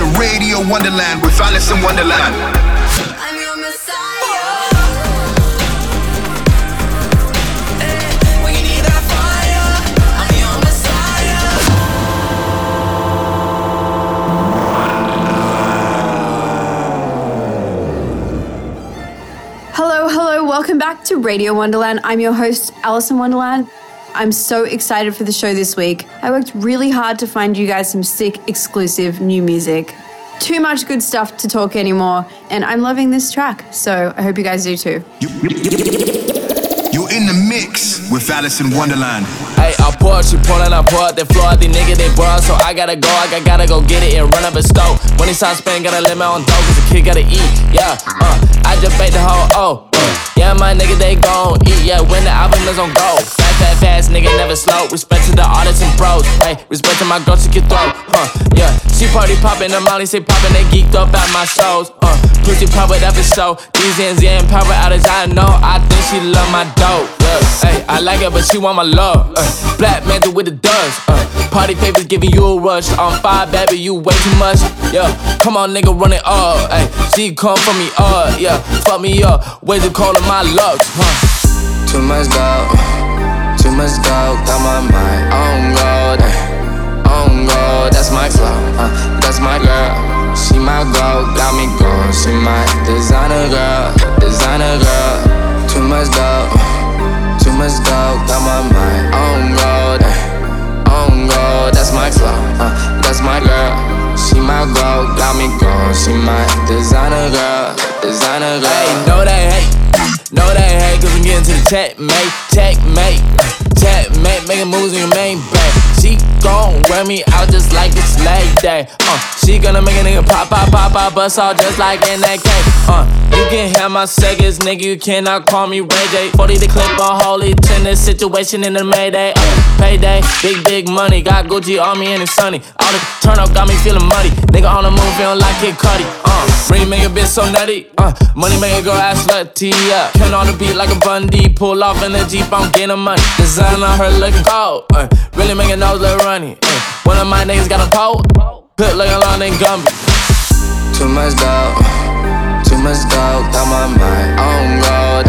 You're listening to Radio Wonderland with Alison Wonderland. I'm your messiah. Eh, when you need that fire, I'm your messiah. Hello, hello, welcome back to Radio Wonderland. I'm your host, Alison Wonderland. I'm so excited for the show this week. I worked really hard to find you guys some sick, exclusive new music. Too much good stuff to talk anymore, and I'm loving this track, so I hope you guys do too. You're in the mix with Alice in Wonderland. Hey, I pour, she pour, and I pour out the floor. The nigga they broad, so I gotta go. I got, gotta go get it and run up a stove. When it's time spend, gotta let my own dough, cause the kid gotta eat. Yeah, uh, I just bait the whole oh. Uh, yeah, my nigga, they gon' eat. Yeah, when the album is on go. Fast, nigga, never slow. Respect to the artists and pros. Hey, respect to my girls, she can throw. Huh, yeah, she party poppin', the molly say poppin', they geeked up at my shows. Uh, pussy pop whatever show. These ends, yeah, and power outage, I know. I think she love my dope. Hey, I like it, but she want my love. Uh, black mantle with the dust. Uh, party papers giving you a rush. On fire, baby, you way too much. Yeah, come on, nigga, run it up. Hey, she come for me up. Yeah, fuck me up. Way to call my luck. Huh. Too much doubt, too much doubt, got my mind on God, on God. That's my flow, uh, that's my girl. She my girl, got me going. She my designer girl, designer girl. Too much doubt, too much doubt, got my mind on God, on God. That's my flow, uh, that's my girl. She my girl, got me going. She my designer girl, designer girl. Hey, know they hate. Know they hate cause I'm getting to the checkmate, checkmate, checkmate, making moves in your main bank. She gon' wear me out just like it's leg day. Uh, she gonna make a nigga pop, pop, pop, pop, bust all just like in that game. Uh, you can have my seconds, nigga, you cannot call me Ray J. 40 the clip on holy tennis situation in the Mayday. Uh, payday, big, big money, got Gucci on me and it's sunny. All the turn up got me feeling muddy. Nigga on the move, feeling like Kid Cudi. Uh, ring make a bitch so nutty. Uh, money make a girl ass slutty up. Can on the beat like a Bundy. Pull off in the Jeep, I'm getting money. Design on her looking cold. Uh, really making a nose look runny. Uh, one of my niggas got a cold. Put like a London Gumby. Too much doubt, too much doubt, got my mind on God,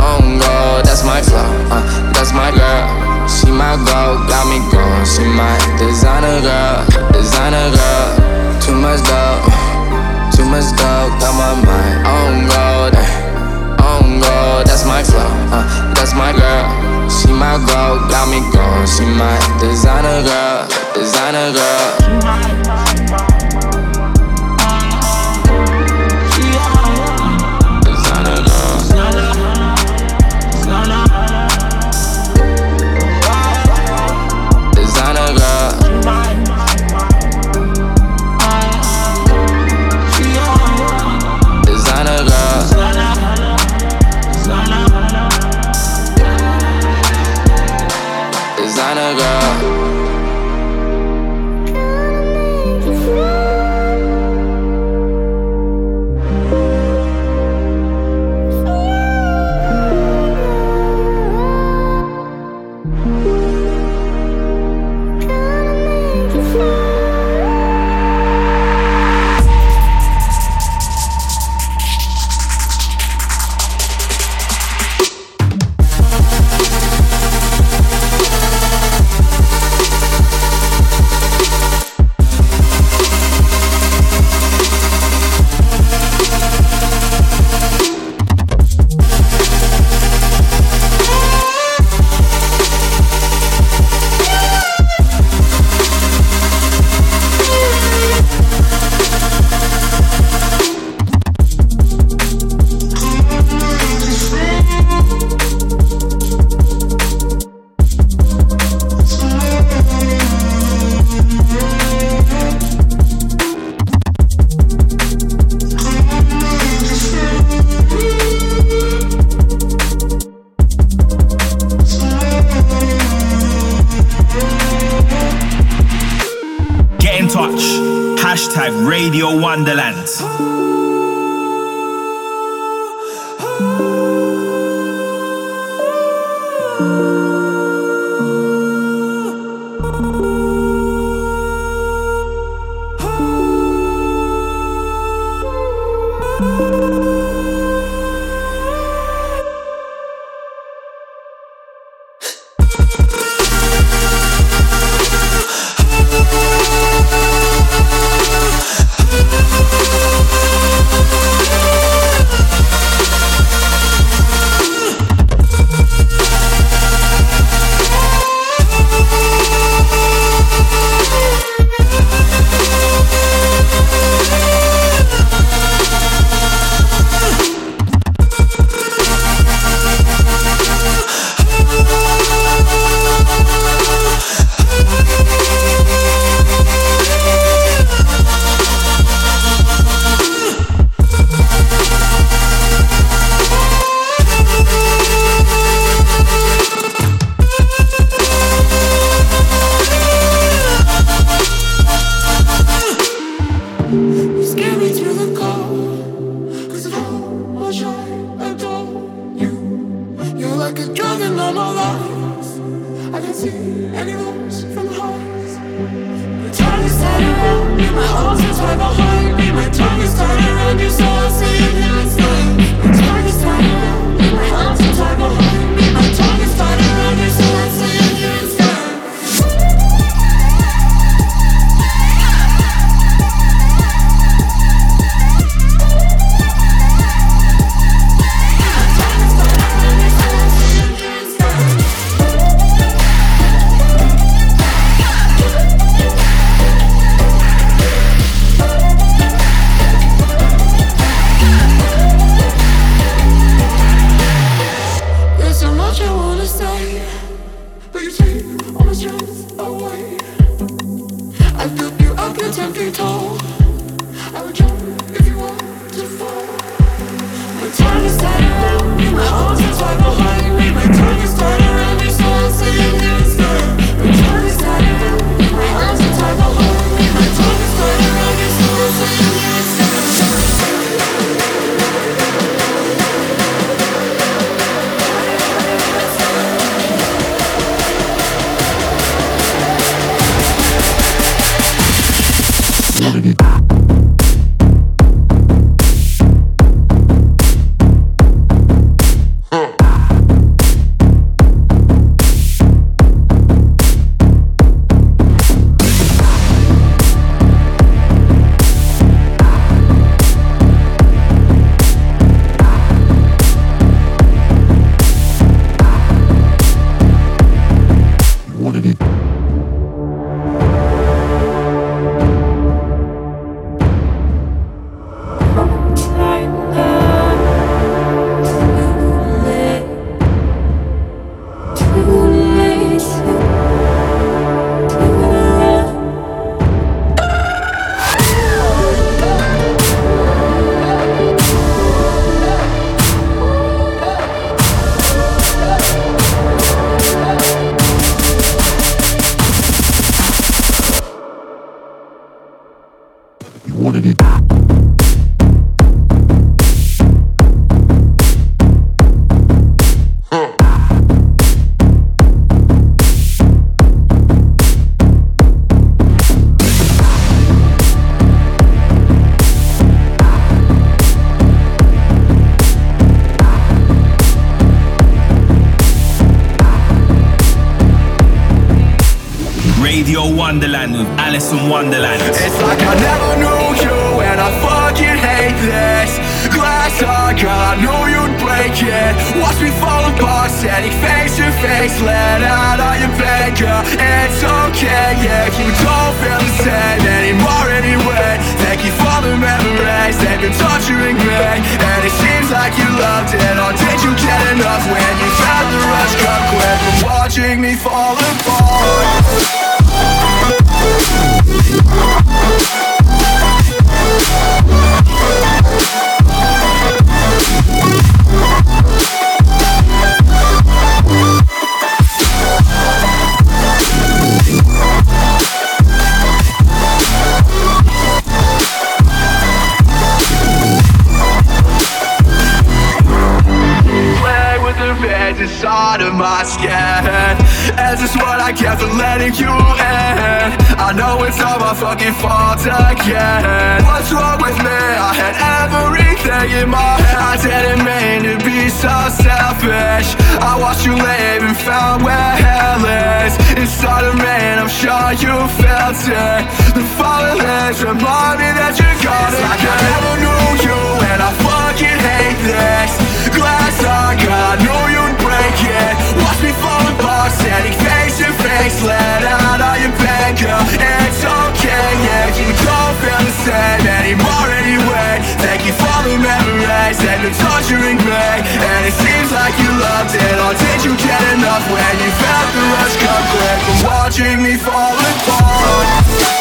on God. That's my flow, uh, that's my girl. She my girl, got me going. She my designer girl, designer girl. Too much doubt, too much doubt, got my mind on God, on God. That's my flow, uh, that's my girl. She my girl, got me going. She my designer girl, designer girl. Say, but you take all my strength away. Alison Wonderland. It's like I never knew you and I fucking hate this. Glass eye, I knew you'd break it. Watch me fall apart, standing face to face. Let out all your pain, It's okay, yeah, you don't feel the same anymore anyway. Thank you for the memories, they've been torturing me. And it seems like you loved it, or did you get enough? When you felt the rush come quick from watching me fall apart out of my skin. And just what I get for letting you in. I know it's all my fucking fault again. What's wrong with me? I had everything in my head. I didn't mean to be so selfish. I watched you leave and found where hell is. Inside of me and I'm sure you felt it Leaves remind me that you're gone It's like I never knew you and I fucking hate this Glass I got, knew you'd break it Watch me fall apart, standing face to face Let out all your pain, girl, it's okay, yeah You don't feel the same anymore anyway Thank you for the memories and the torturing me And it seems like you loved it, or did you get enough When you felt the rush come quick from watching me fall apart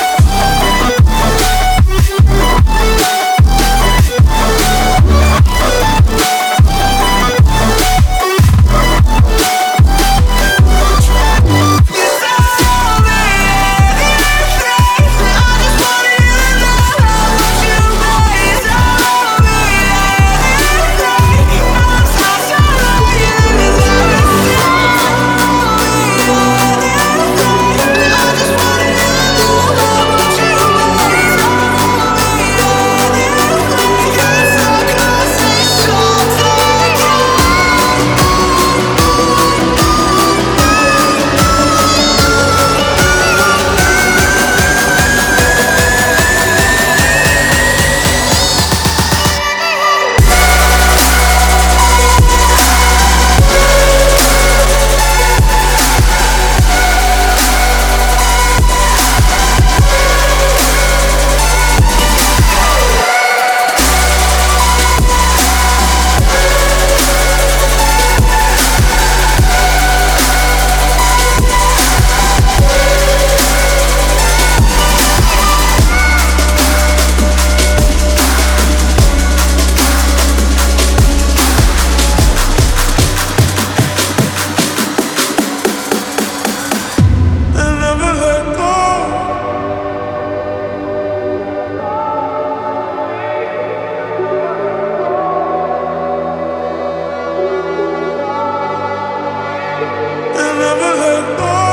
never let go.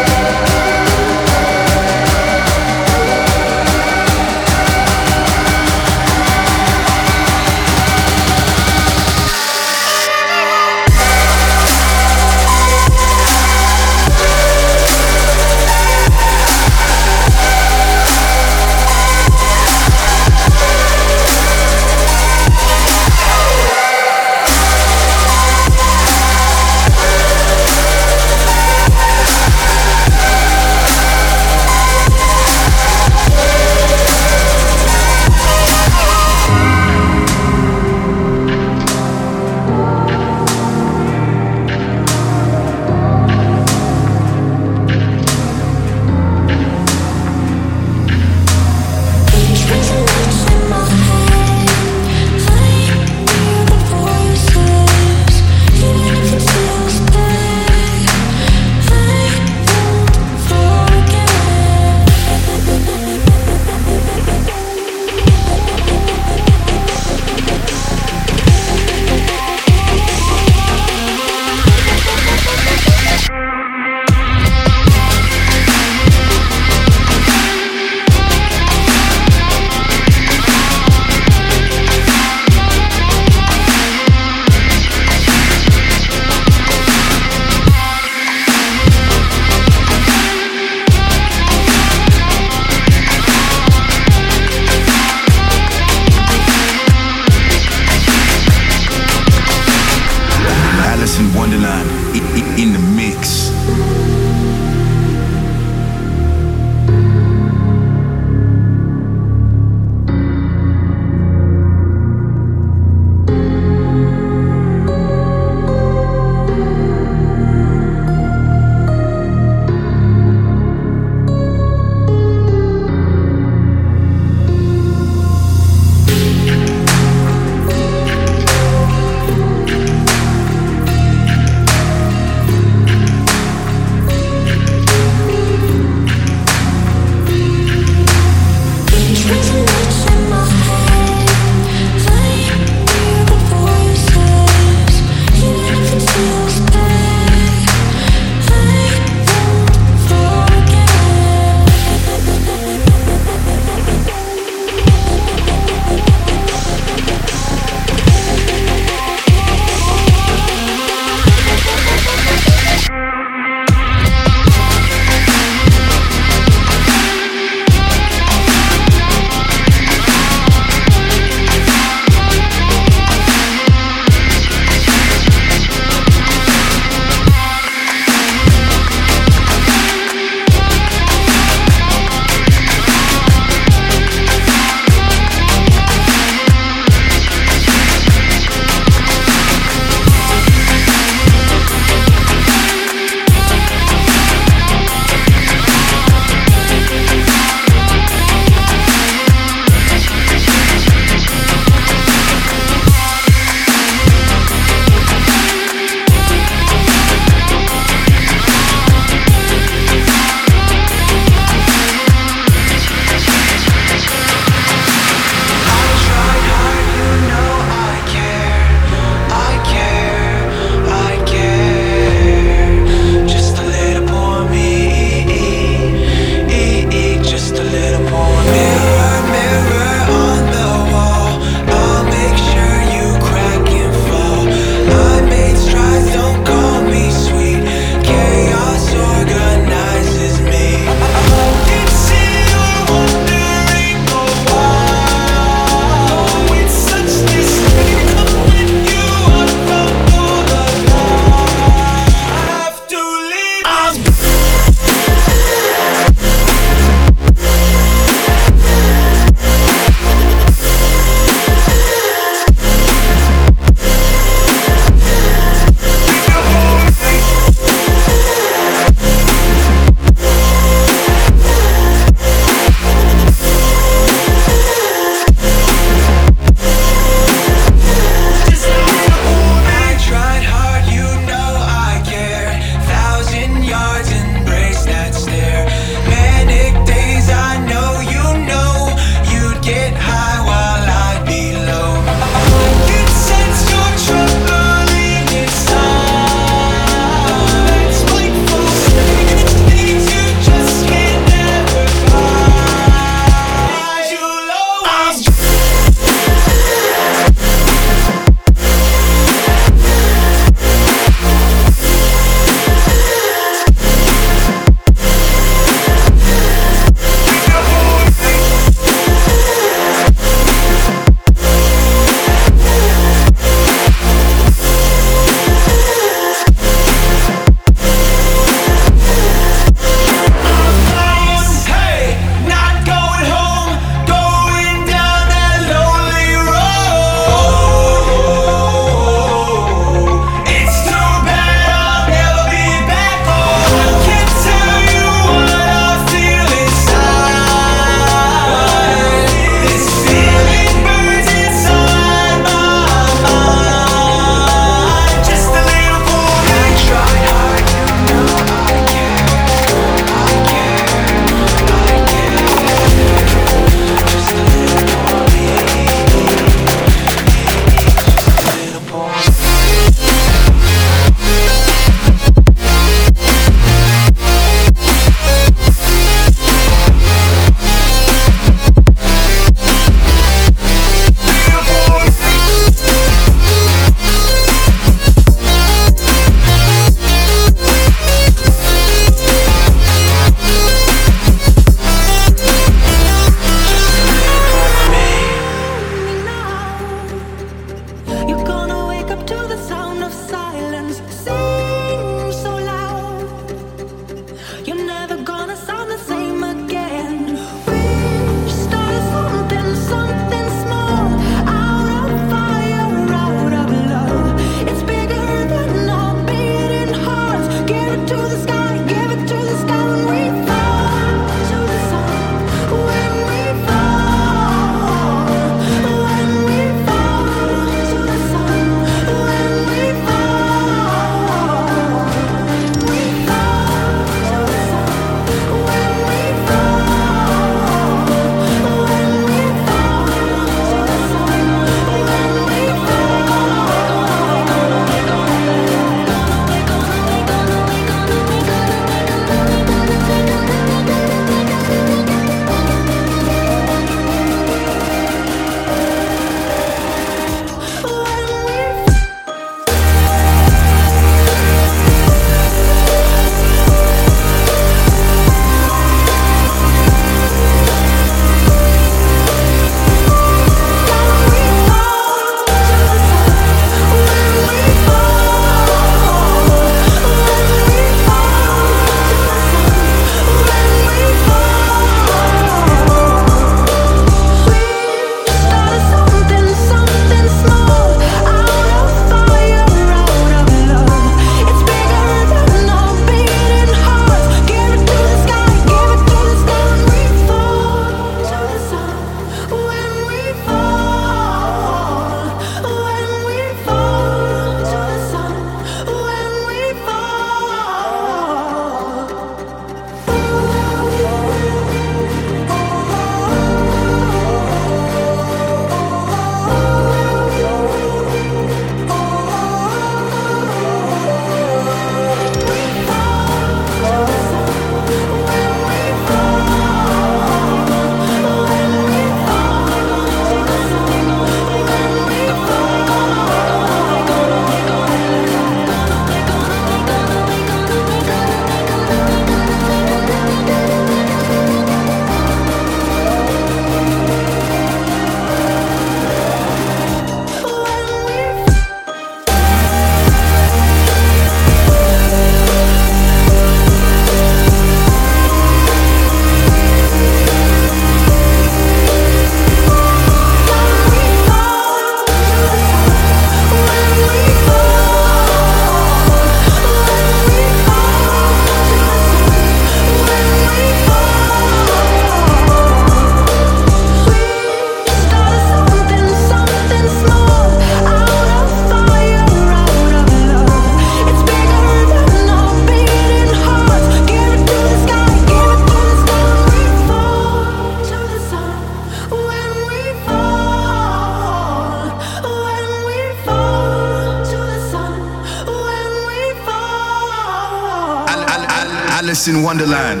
Wonderland.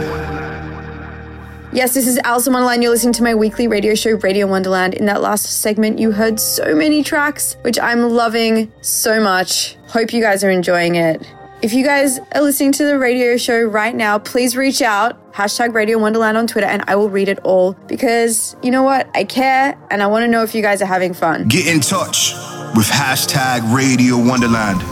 Yes, this is Alison Wonderland. You're listening to my weekly radio show, Radio Wonderland. In that last segment, you heard so many tracks, which I'm loving so much. Hope you guys are enjoying it. If you guys are listening to the radio show right now, please reach out, hashtag Radio Wonderland on Twitter, and I will read it all because you know what? I care and I want to know if you guys are having fun. Get in touch with hashtag Radio Wonderland.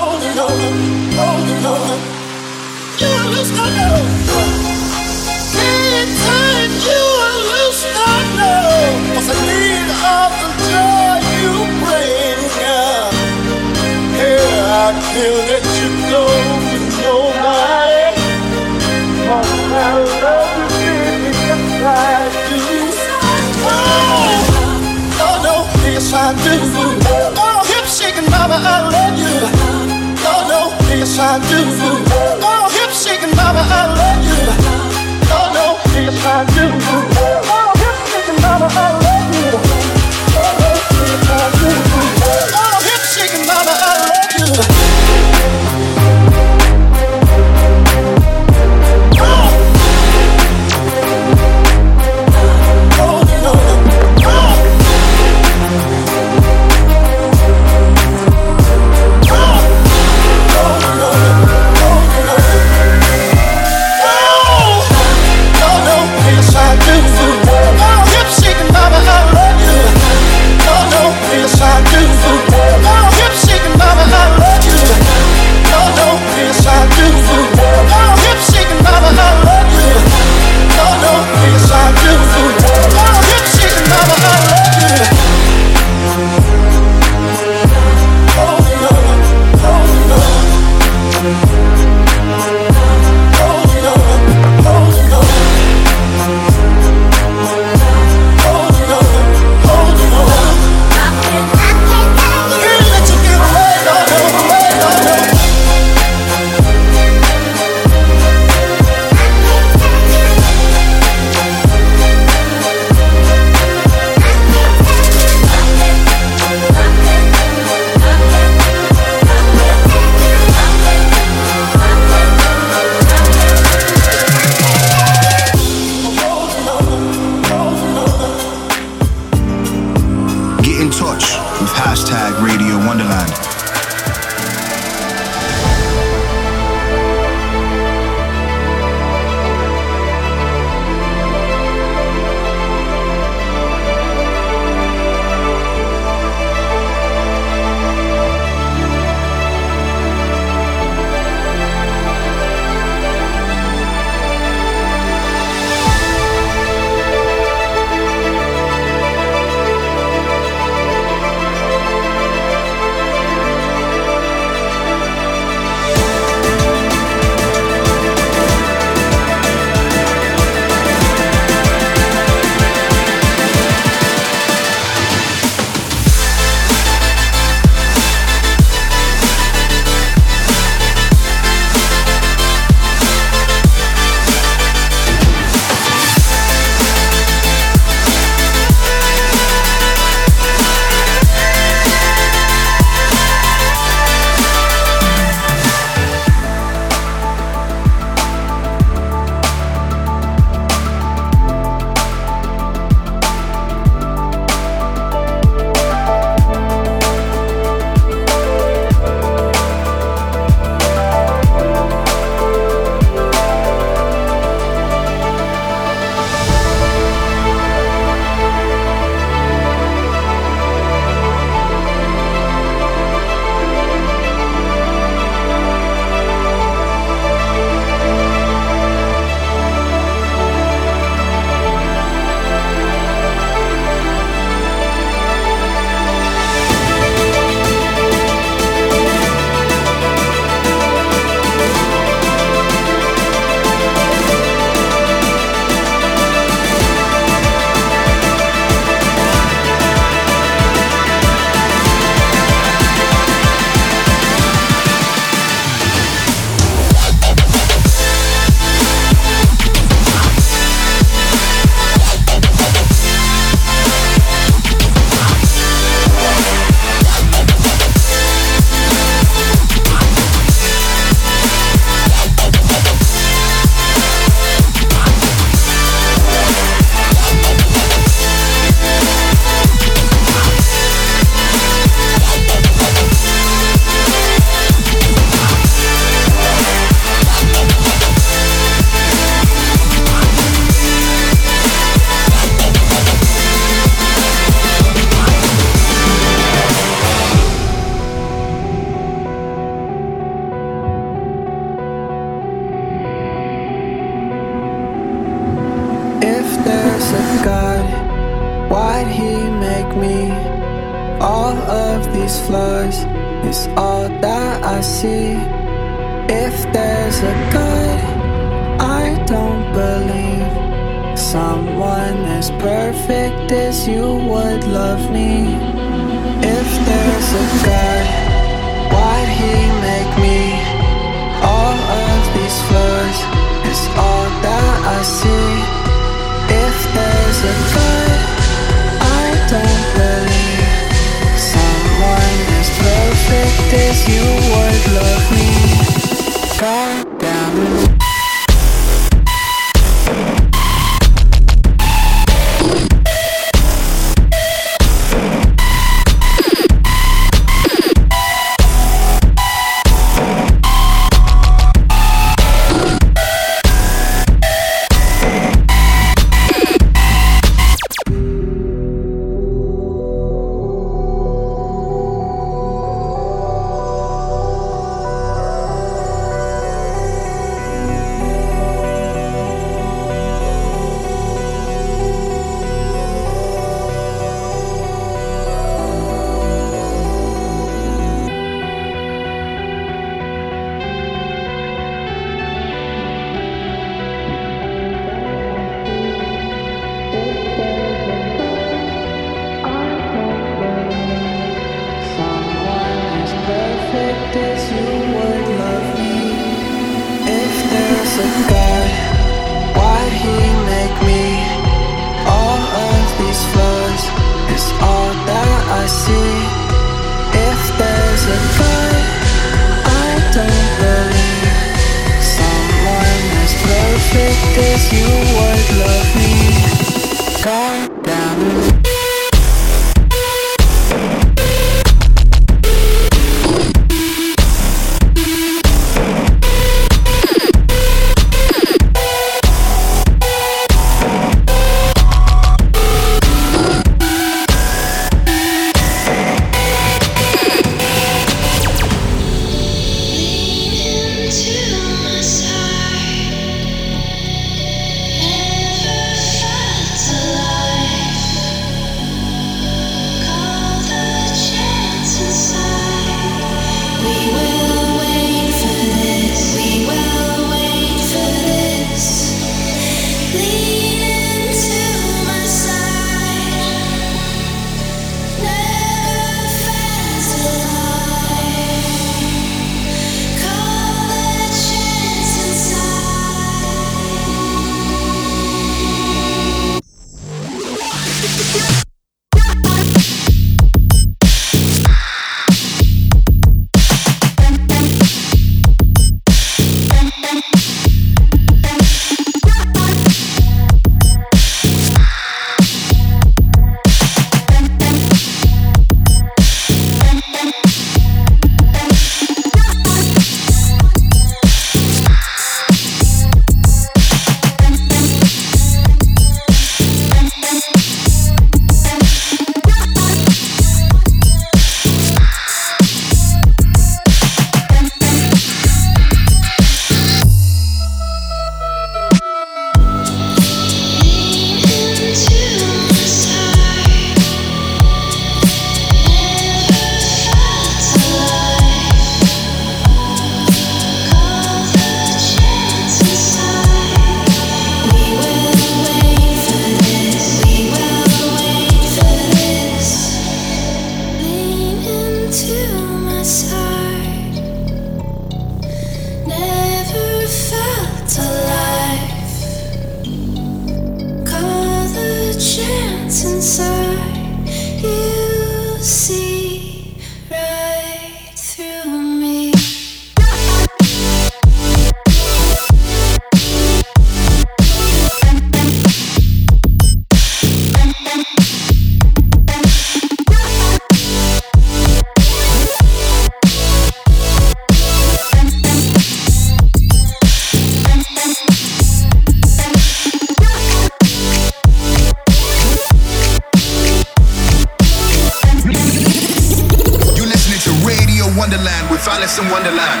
wonderland.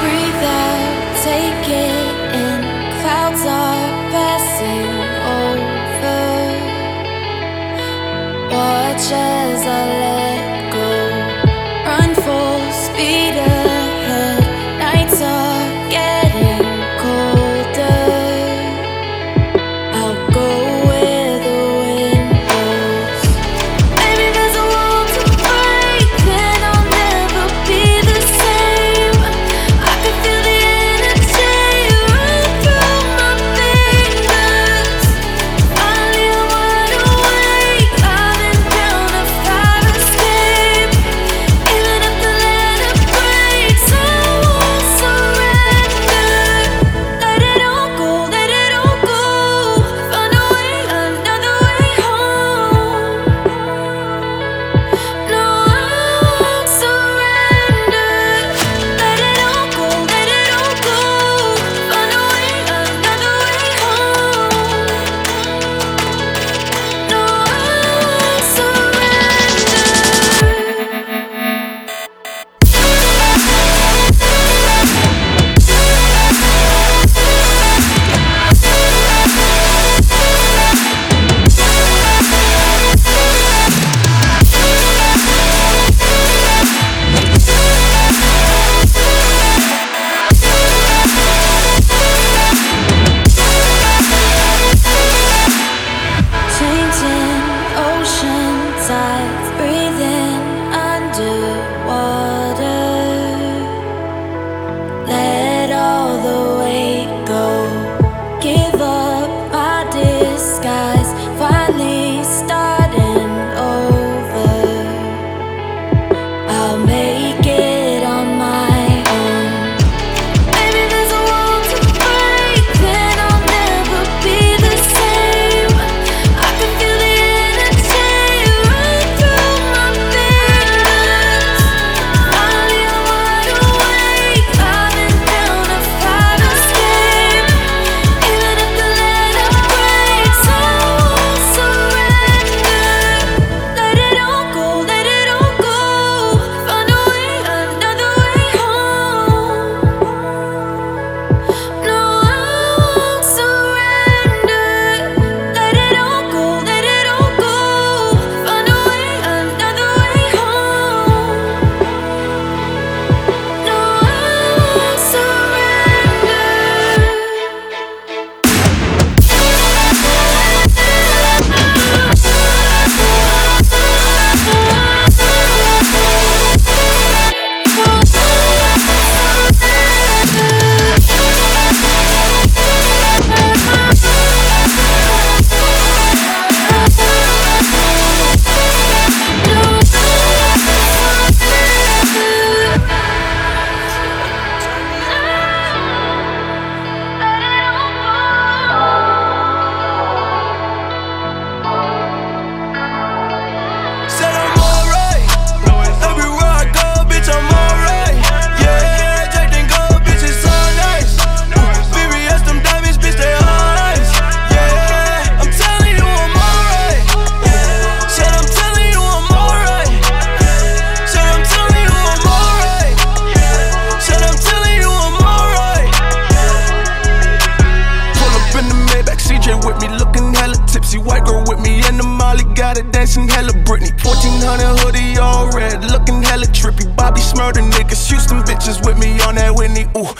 Breathe out, take it in. Clouds are passing over. Watch as I let go. Run full speed. up. murder niggas. Houston bitches with me on that Whitney. Ooh,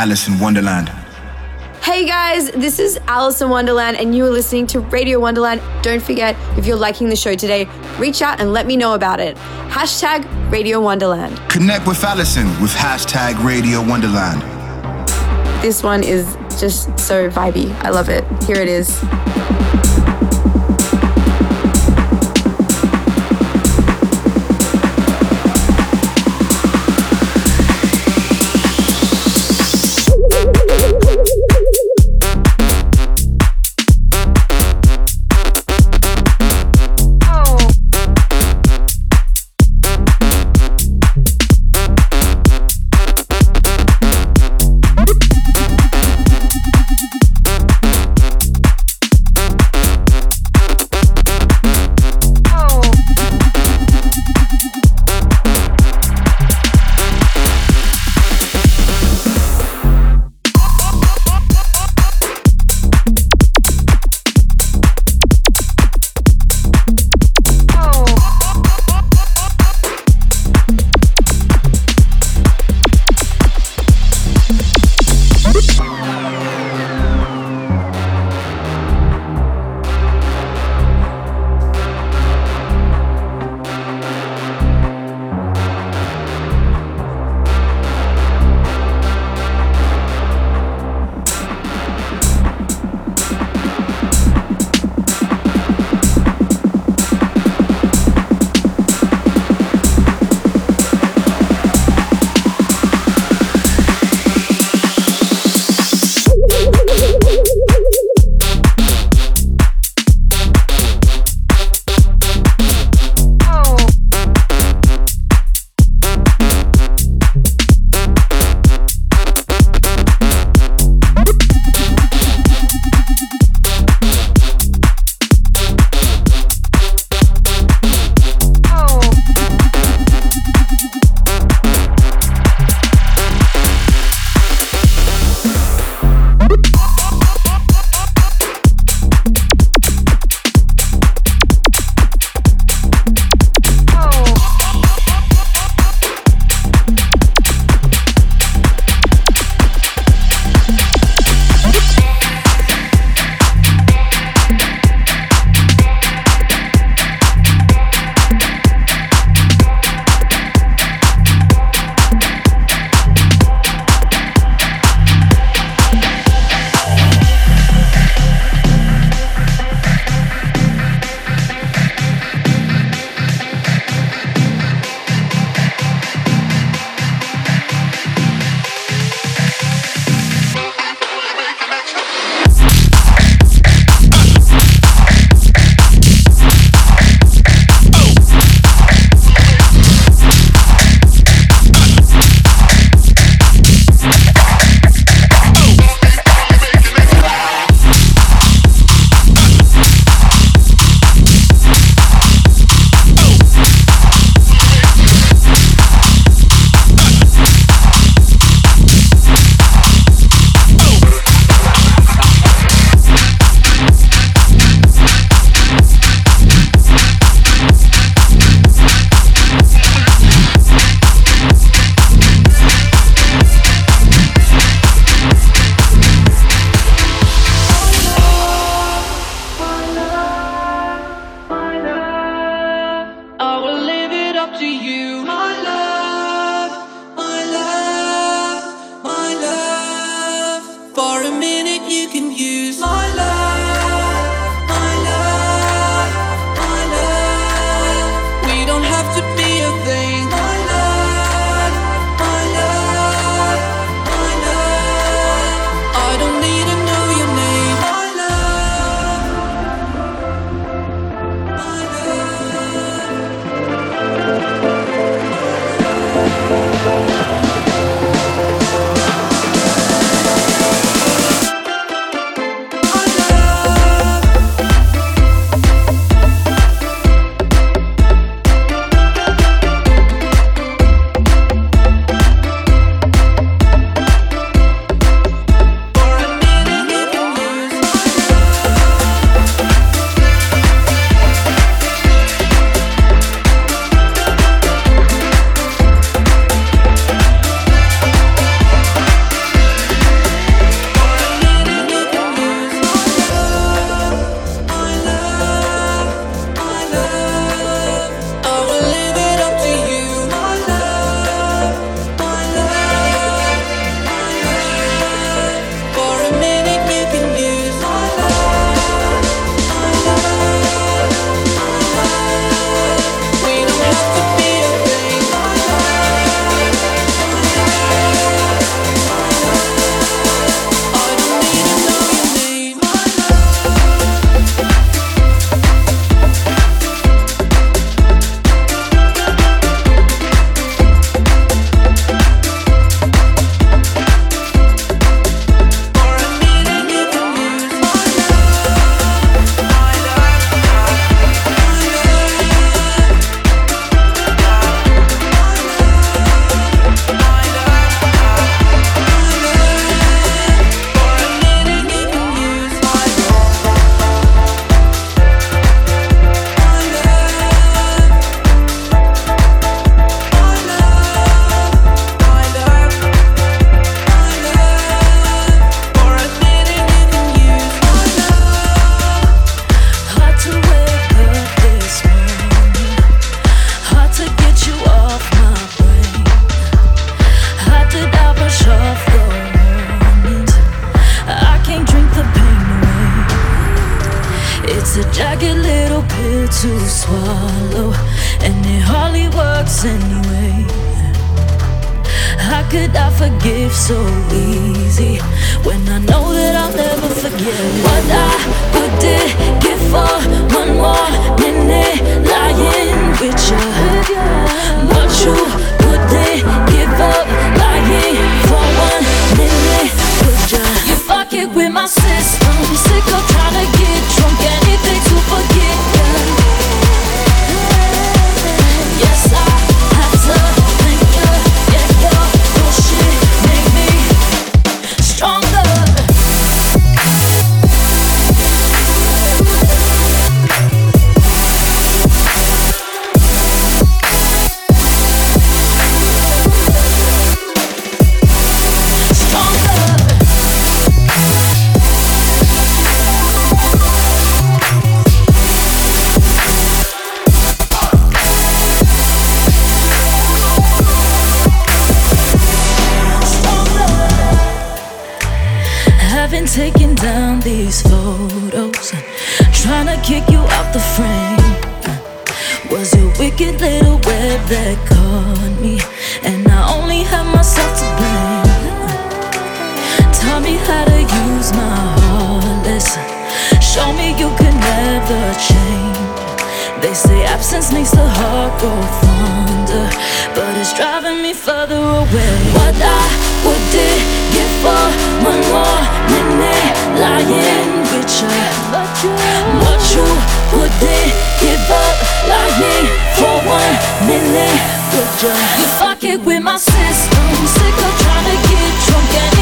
Alison Wonderland. Hey guys, this is Alison Wonderland, and you are listening to Radio Wonderland. Don't forget, if you're liking the show today, reach out and let me know about it. Hashtag Radio Wonderland. Connect with Alison with hashtag Radio Wonderland. This one is just so vibey. I love it. Here it is. me you can never change. They say absence makes the heart grow fonder, but it's driving me further away. What I would did give for one more minute lying with you. What you would did give up lying for one minute with you. You fuck it with my system, sick of trying to get drunk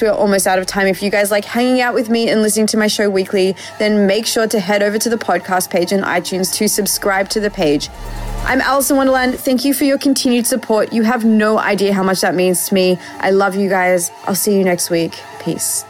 Yes, we are almost out of time. If you guys like hanging out with me and listening to my show weekly, then make sure to head over to the podcast page on iTunes to subscribe to the page. I'm Alison Wonderland. Thank you for your continued support. You have no idea how much that means to me. I love you guys. I'll see you next week. Peace.